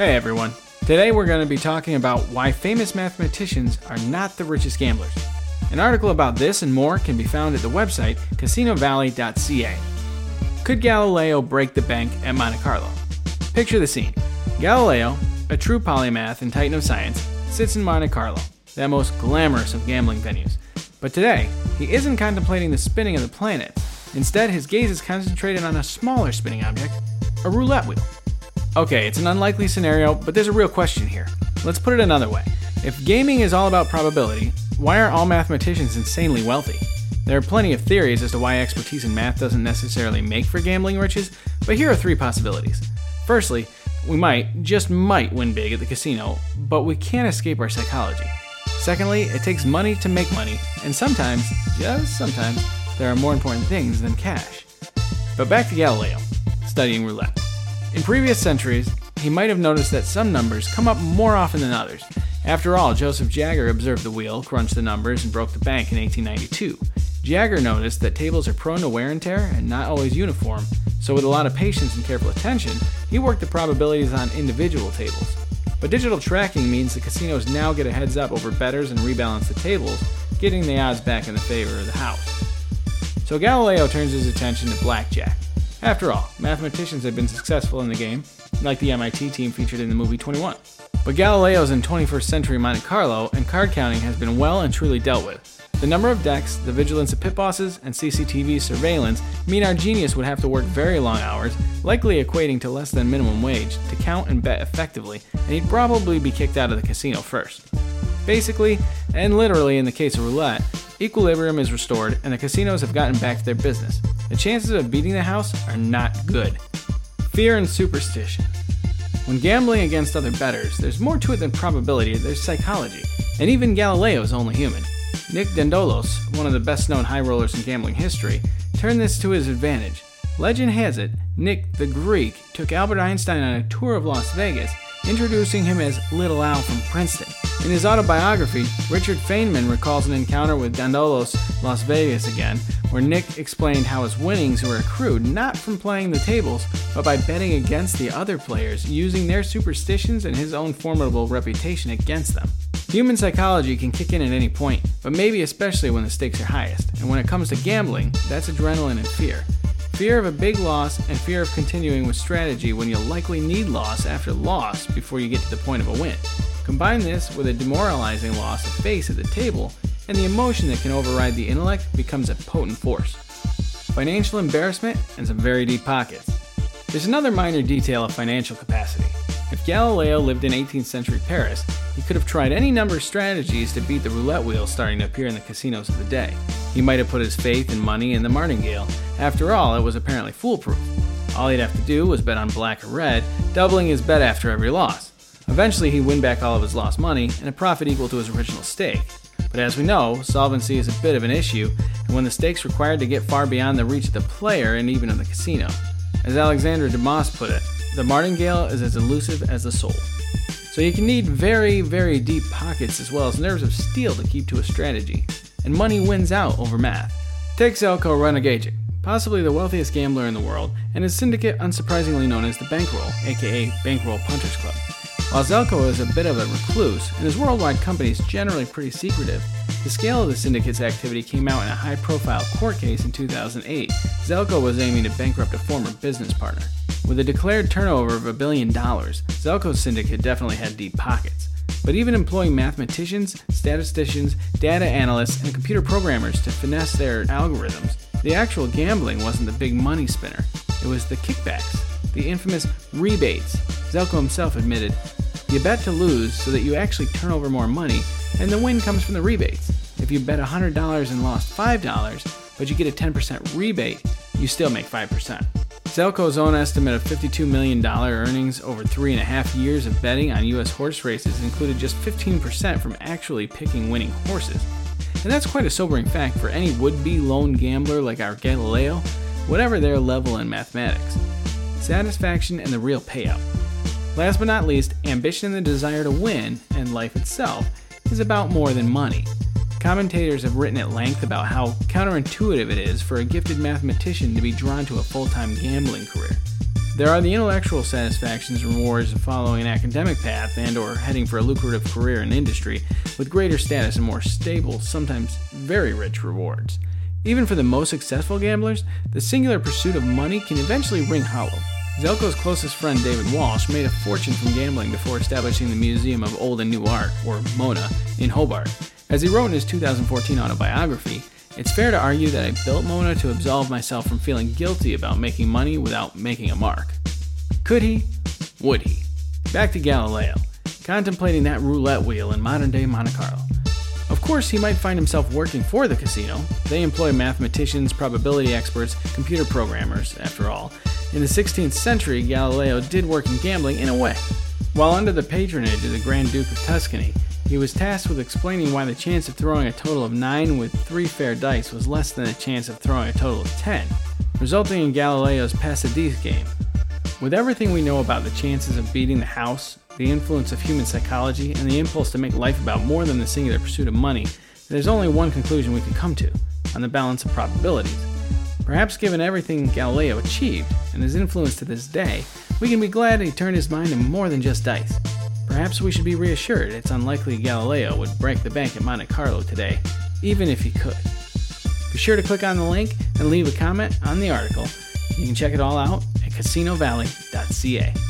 Hey everyone. Today we're going to be talking about why famous mathematicians are not the richest gamblers. An article about this and more can be found at the website casinovalley.ca. Could Galileo break the bank at Monte Carlo? Picture the scene. Galileo, a true polymath and titan of science, sits in Monte Carlo, that most glamorous of gambling venues. But today, he isn't contemplating the spinning of the planet. Instead, his gaze is concentrated on a smaller spinning object, a roulette wheel. Okay, it's an unlikely scenario, but there's a real question here. Let's put it another way. If gaming is all about probability, why are all mathematicians insanely wealthy? There are plenty of theories as to why expertise in math doesn't necessarily make for gambling riches, but here are three possibilities. Firstly, we might, just might, win big at the casino, but we can't escape our psychology. Secondly, it takes money to make money, and sometimes, just sometimes, there are more important things than cash. But back to Galileo, studying roulette. In previous centuries, he might have noticed that some numbers come up more often than others. After all, Joseph Jagger observed the wheel, crunched the numbers, and broke the bank in 1892. Jagger noticed that tables are prone to wear and tear and not always uniform, so with a lot of patience and careful attention, he worked the probabilities on individual tables. But digital tracking means the casinos now get a heads up over bettors and rebalance the tables, getting the odds back in the favor of the house. So Galileo turns his attention to blackjack. After all, mathematicians have been successful in the game, like the MIT team featured in the movie 21. But Galileo's in 21st century Monte Carlo, and card counting has been well and truly dealt with. The number of decks, the vigilance of pit bosses, and CCTV surveillance mean our genius would have to work very long hours, likely equating to less than minimum wage, to count and bet effectively, and he'd probably be kicked out of the casino first. Basically, and literally in the case of roulette, equilibrium is restored and the casinos have gotten back to their business. The chances of beating the house are not good. Fear and superstition. When gambling against other bettors, there's more to it than probability, there's psychology. And even Galileo is only human. Nick Dandolos, one of the best known high rollers in gambling history, turned this to his advantage. Legend has it, Nick the Greek took Albert Einstein on a tour of Las Vegas, introducing him as Little Al from Princeton. In his autobiography, Richard Feynman recalls an encounter with Dandolos Las Vegas again, where Nick explained how his winnings were accrued not from playing the tables, but by betting against the other players, using their superstitions and his own formidable reputation against them. Human psychology can kick in at any point, but maybe especially when the stakes are highest. And when it comes to gambling, that's adrenaline and fear. Fear of a big loss and fear of continuing with strategy when you'll likely need loss after loss before you get to the point of a win. Combine this with a demoralizing loss of face at the table, and the emotion that can override the intellect becomes a potent force. Financial embarrassment and some very deep pockets. There's another minor detail of financial capacity. If Galileo lived in 18th century Paris, he could have tried any number of strategies to beat the roulette wheel starting to appear in the casinos of the day. He might have put his faith and money in the martingale. After all, it was apparently foolproof. All he'd have to do was bet on black or red, doubling his bet after every loss. Eventually, he'd win back all of his lost money and a profit equal to his original stake. But as we know, solvency is a bit of an issue, and when the stakes required to get far beyond the reach of the player and even of the casino. As Alexandre Dumas put it, the martingale is as elusive as the soul. So you can need very, very deep pockets as well as nerves of steel to keep to a strategy, and money wins out over math. Take Zeljko Ranogajec, possibly the wealthiest gambler in the world, and his syndicate unsurprisingly known as the Bankroll, aka Bankroll Punters Club. While Zeljko is a bit of a recluse, and his worldwide company is generally pretty secretive, the scale of the syndicate's activity came out in a high profile court case in 2008. Zeljko was aiming to bankrupt a former business partner. With a declared turnover of a billion dollars, Zeljko's syndicate definitely had deep pockets. But even employing mathematicians, statisticians, data analysts, and computer programmers to finesse their algorithms, the actual gambling wasn't the big money spinner, it was the kickbacks, the infamous rebates. Zeljko himself admitted you bet to lose so that you actually turn over more money, and the win comes from the rebates. If you bet $100 and lost $5, but you get a 10% rebate, you still make 5%. Zeljko's own estimate of $52 million earnings over three and a half years of betting on U.S. horse races included just 15% from actually picking winning horses. And that's quite a sobering fact for any would be lone gambler like our Galileo, whatever their level in mathematics. Satisfaction and the real payout. Last but not least, ambition and the desire to win, and life itself, is about more than money. Commentators have written at length about how counterintuitive it is for a gifted mathematician to be drawn to a full time gambling career. There are the intellectual satisfactions and rewards of following an academic path and or heading for a lucrative career in industry with greater status and more stable, sometimes very rich rewards. Even for the most successful gamblers, the singular pursuit of money can eventually ring hollow. Zeljko's closest friend David Walsh made a fortune from gambling before establishing the Museum of Old and New Art, or MONA, in Hobart. As he wrote in his 2014 autobiography, it's fair to argue that I built Mona to absolve myself from feeling guilty about making money without making a mark. Could he? Would he? Back to Galileo, contemplating that roulette wheel in modern day Monte Carlo. Of course, he might find himself working for the casino. They employ mathematicians, probability experts, computer programmers, after all. In the 16th century, Galileo did work in gambling in a way. While under the patronage of the Grand Duke of Tuscany, he was tasked with explaining why the chance of throwing a total of 9 with 3 fair dice was less than the chance of throwing a total of 10, resulting in Galileo's Passadise game. With everything we know about the chances of beating the house, the influence of human psychology, and the impulse to make life about more than the singular pursuit of money, there's only one conclusion we can come to on the balance of probabilities. Perhaps given everything Galileo achieved and his influence to this day, we can be glad he turned his mind to more than just dice. Perhaps we should be reassured it's unlikely Galileo would break the bank at Monte Carlo today, even if he could. Be sure to click on the link and leave a comment on the article. You can check it all out at casinovalley.ca.